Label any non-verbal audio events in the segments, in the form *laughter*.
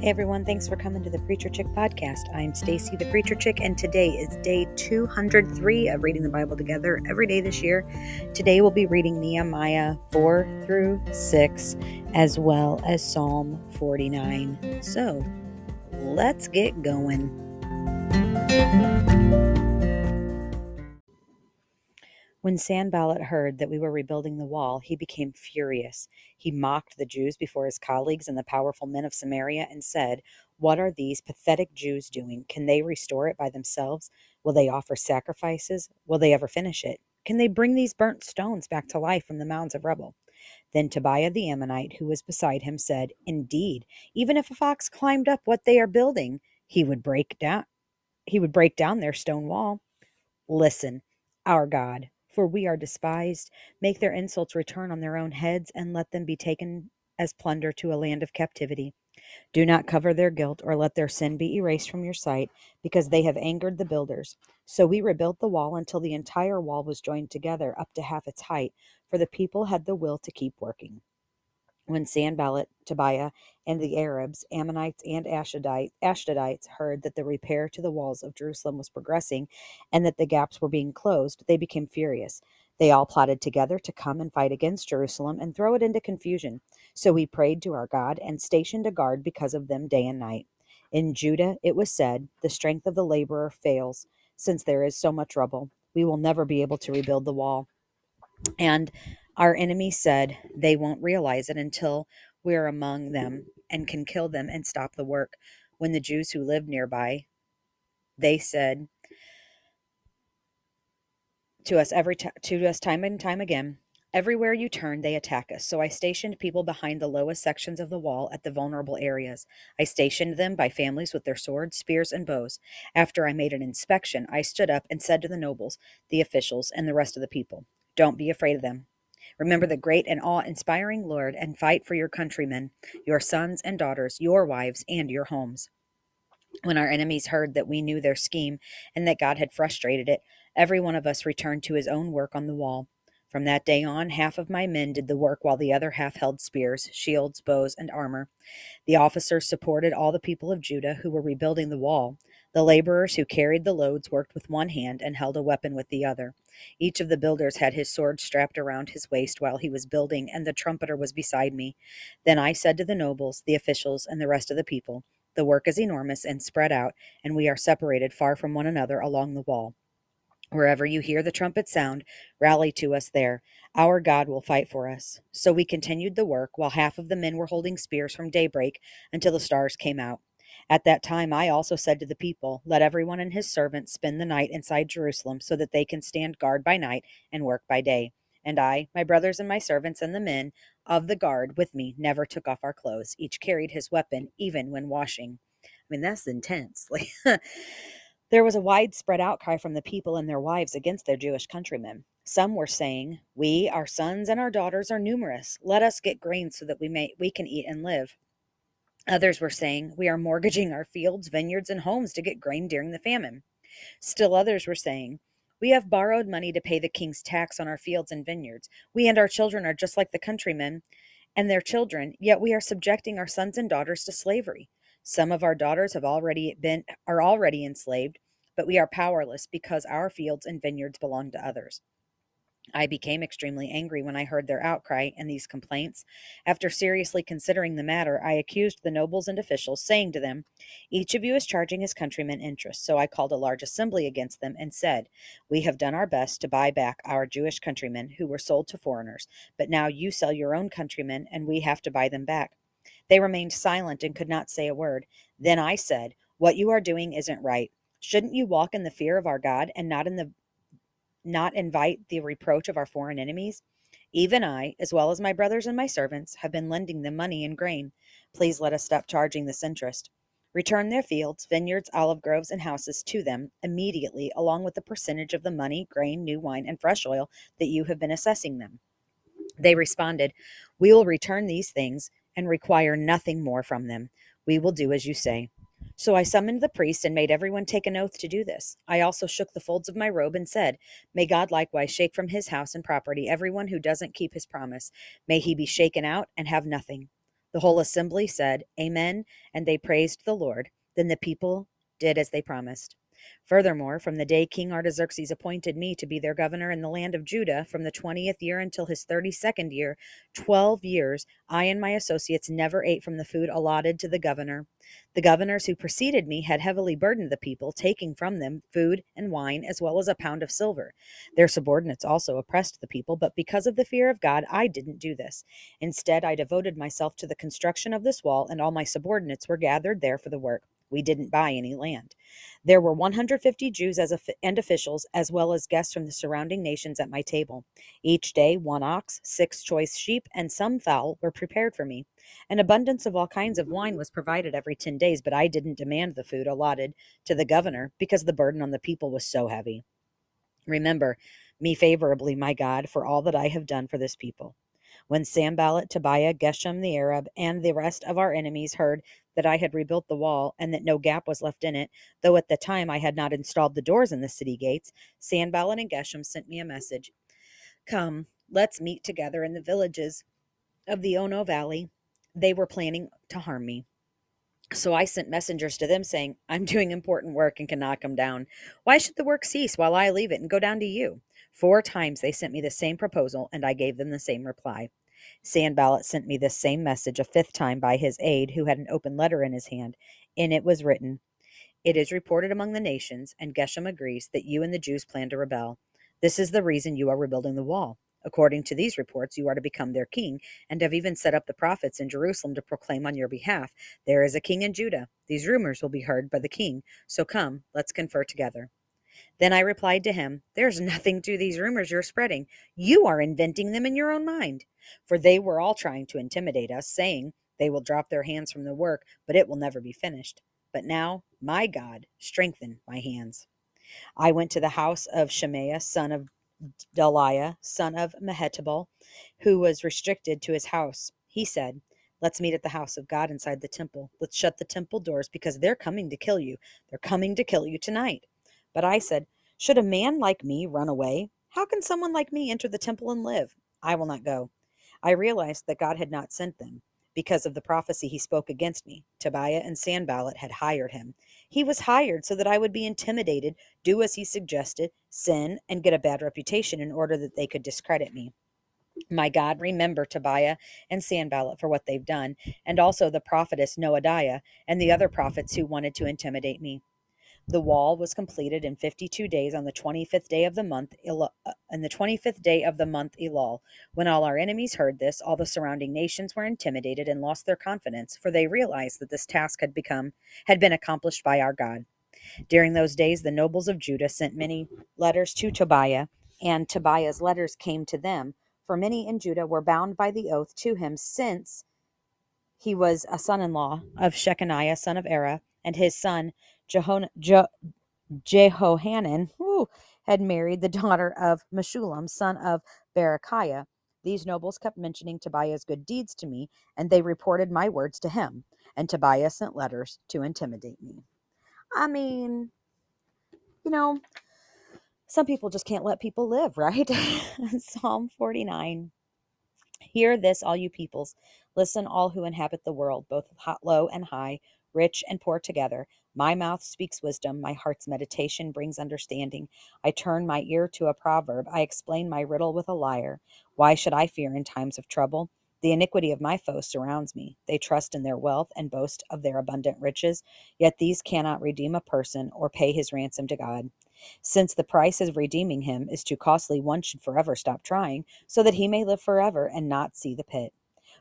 Hey everyone, thanks for coming to the Preacher Chick podcast. I'm Stacy the Preacher Chick and today is day 203 of reading the Bible together every day this year. Today we'll be reading Nehemiah 4 through 6 as well as Psalm 49. So, let's get going. When Sanballat heard that we were rebuilding the wall, he became furious. He mocked the Jews before his colleagues and the powerful men of Samaria and said, What are these pathetic Jews doing? Can they restore it by themselves? Will they offer sacrifices? Will they ever finish it? Can they bring these burnt stones back to life from the mounds of rubble? Then Tobiah the Ammonite, who was beside him, said, Indeed, even if a fox climbed up what they are building, he would break down he would break down their stone wall. Listen, our God, for we are despised. Make their insults return on their own heads, and let them be taken as plunder to a land of captivity. Do not cover their guilt or let their sin be erased from your sight, because they have angered the builders. So we rebuilt the wall until the entire wall was joined together up to half its height, for the people had the will to keep working. When Sanballat, Tobiah, and the Arabs, Ammonites, and Ashdodites heard that the repair to the walls of Jerusalem was progressing and that the gaps were being closed, they became furious. They all plotted together to come and fight against Jerusalem and throw it into confusion. So we prayed to our God and stationed a guard because of them day and night. In Judah it was said, The strength of the laborer fails, since there is so much rubble. We will never be able to rebuild the wall. And our enemy said they won't realize it until we're among them and can kill them and stop the work. When the Jews who lived nearby, they said to us every t- to us time and time again, Everywhere you turn, they attack us. So I stationed people behind the lowest sections of the wall at the vulnerable areas. I stationed them by families with their swords, spears, and bows. After I made an inspection, I stood up and said to the nobles, the officials, and the rest of the people, Don't be afraid of them. Remember the great and awe inspiring Lord and fight for your countrymen, your sons and daughters, your wives, and your homes. When our enemies heard that we knew their scheme and that God had frustrated it, every one of us returned to his own work on the wall. From that day on, half of my men did the work while the other half held spears, shields, bows, and armor. The officers supported all the people of Judah who were rebuilding the wall. The laborers who carried the loads worked with one hand and held a weapon with the other. Each of the builders had his sword strapped around his waist while he was building, and the trumpeter was beside me. Then I said to the nobles, the officials, and the rest of the people, The work is enormous and spread out, and we are separated far from one another along the wall. Wherever you hear the trumpet sound, rally to us there. Our God will fight for us. So we continued the work while half of the men were holding spears from daybreak until the stars came out. At that time, I also said to the people, Let everyone and his servants spend the night inside Jerusalem, so that they can stand guard by night and work by day. And I, my brothers and my servants, and the men of the guard with me never took off our clothes. Each carried his weapon, even when washing. I mean, that's intense. *laughs* there was a widespread outcry from the people and their wives against their Jewish countrymen. Some were saying, "We, our sons and our daughters are numerous. Let us get grain so that we may we can eat and live." Others were saying, We are mortgaging our fields, vineyards, and homes to get grain during the famine. Still others were saying, We have borrowed money to pay the king's tax on our fields and vineyards. We and our children are just like the countrymen and their children, yet we are subjecting our sons and daughters to slavery. Some of our daughters have already been are already enslaved, but we are powerless because our fields and vineyards belong to others. I became extremely angry when I heard their outcry and these complaints. After seriously considering the matter, I accused the nobles and officials, saying to them, Each of you is charging his countrymen interest. So I called a large assembly against them and said, We have done our best to buy back our Jewish countrymen who were sold to foreigners, but now you sell your own countrymen, and we have to buy them back. They remained silent and could not say a word. Then I said, What you are doing isn't right. Shouldn't you walk in the fear of our God and not in the not invite the reproach of our foreign enemies? Even I, as well as my brothers and my servants, have been lending them money and grain. Please let us stop charging this interest. Return their fields, vineyards, olive groves, and houses to them immediately, along with the percentage of the money, grain, new wine, and fresh oil that you have been assessing them. They responded, We will return these things and require nothing more from them. We will do as you say. So I summoned the priest and made everyone take an oath to do this. I also shook the folds of my robe and said, May God likewise shake from his house and property everyone who doesn't keep his promise. May he be shaken out and have nothing. The whole assembly said, Amen, and they praised the Lord. Then the people did as they promised. Furthermore, from the day King Artaxerxes appointed me to be their governor in the land of Judah, from the twentieth year until his thirty second year, twelve years, I and my associates never ate from the food allotted to the governor. The governors who preceded me had heavily burdened the people, taking from them food and wine, as well as a pound of silver. Their subordinates also oppressed the people, but because of the fear of God, I didn't do this. Instead, I devoted myself to the construction of this wall, and all my subordinates were gathered there for the work. We didn't buy any land. There were 150 Jews as and officials, as well as guests from the surrounding nations at my table. Each day, one ox, six choice sheep, and some fowl were prepared for me. An abundance of all kinds of wine was provided every 10 days, but I didn't demand the food allotted to the governor because the burden on the people was so heavy. Remember me favorably, my God, for all that I have done for this people. When Sanballat, Tobiah, Geshem the Arab, and the rest of our enemies heard that I had rebuilt the wall and that no gap was left in it, though at the time I had not installed the doors in the city gates, Sanballat and Geshem sent me a message Come, let's meet together in the villages of the Ono Valley. They were planning to harm me. So I sent messengers to them saying, I'm doing important work and can knock them down. Why should the work cease while I leave it and go down to you? Four times they sent me the same proposal, and I gave them the same reply. Sanballat sent me this same message a fifth time by his aide, who had an open letter in his hand. In it was written, It is reported among the nations, and Geshem agrees, that you and the Jews plan to rebel. This is the reason you are rebuilding the wall. According to these reports, you are to become their king, and have even set up the prophets in Jerusalem to proclaim on your behalf, There is a king in Judah. These rumors will be heard by the king. So come, let's confer together. Then I replied to him, There's nothing to these rumors you're spreading. You are inventing them in your own mind. For they were all trying to intimidate us, saying, They will drop their hands from the work, but it will never be finished. But now, my God, strengthen my hands. I went to the house of Shemaiah, son of Delaiah, son of Mehetabel, who was restricted to his house. He said, Let's meet at the house of God inside the temple. Let's shut the temple doors because they're coming to kill you. They're coming to kill you tonight. But I said, Should a man like me run away? How can someone like me enter the temple and live? I will not go. I realized that God had not sent them. Because of the prophecy he spoke against me, Tobiah and Sanballat had hired him. He was hired so that I would be intimidated, do as he suggested, sin, and get a bad reputation in order that they could discredit me. My God, remember Tobiah and Sanballat for what they've done, and also the prophetess Noadiah and the other prophets who wanted to intimidate me. The wall was completed in 52 days on the 25th day of the month on uh, the 25th day of the month Elul. When all our enemies heard this, all the surrounding nations were intimidated and lost their confidence, for they realized that this task had become had been accomplished by our God. During those days, the nobles of Judah sent many letters to Tobiah, and Tobiah's letters came to them, for many in Judah were bound by the oath to him since he was a son-in-law of Shechaniah, son of Era, and his son Jehon, Je, Jehohanan whew, had married the daughter of Meshullam, son of Berechiah. These nobles kept mentioning Tobiah's good deeds to me, and they reported my words to him. And Tobiah sent letters to intimidate me. I mean, you know, some people just can't let people live, right? *laughs* Psalm 49. Hear this, all you peoples. Listen, all who inhabit the world, both low and high, rich and poor together. My mouth speaks wisdom, my heart's meditation brings understanding. I turn my ear to a proverb, I explain my riddle with a lyre. Why should I fear in times of trouble? The iniquity of my foes surrounds me. They trust in their wealth and boast of their abundant riches, yet these cannot redeem a person or pay his ransom to God. Since the price of redeeming him is too costly, one should forever stop trying, so that he may live forever and not see the pit.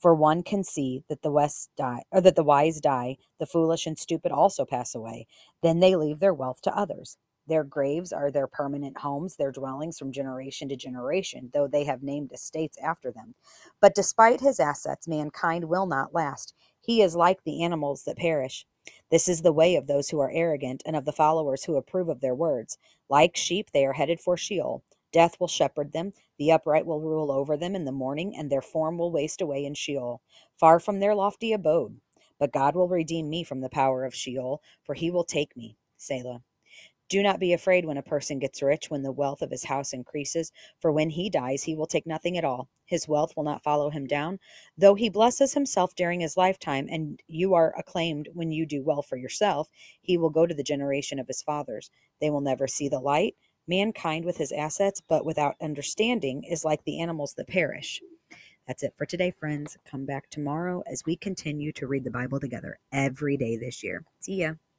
For one can see that the west die, or that the wise die, the foolish and stupid also pass away. Then they leave their wealth to others. Their graves are their permanent homes, their dwellings from generation to generation, though they have named estates after them. But despite his assets, mankind will not last. He is like the animals that perish. This is the way of those who are arrogant and of the followers who approve of their words. Like sheep, they are headed for Sheol. Death will shepherd them, the upright will rule over them in the morning, and their form will waste away in Sheol, far from their lofty abode. But God will redeem me from the power of Sheol, for he will take me. Selah. Do not be afraid when a person gets rich, when the wealth of his house increases, for when he dies, he will take nothing at all. His wealth will not follow him down. Though he blesses himself during his lifetime, and you are acclaimed when you do well for yourself, he will go to the generation of his fathers. They will never see the light. Mankind with his assets, but without understanding, is like the animals that perish. That's it for today, friends. Come back tomorrow as we continue to read the Bible together every day this year. See ya.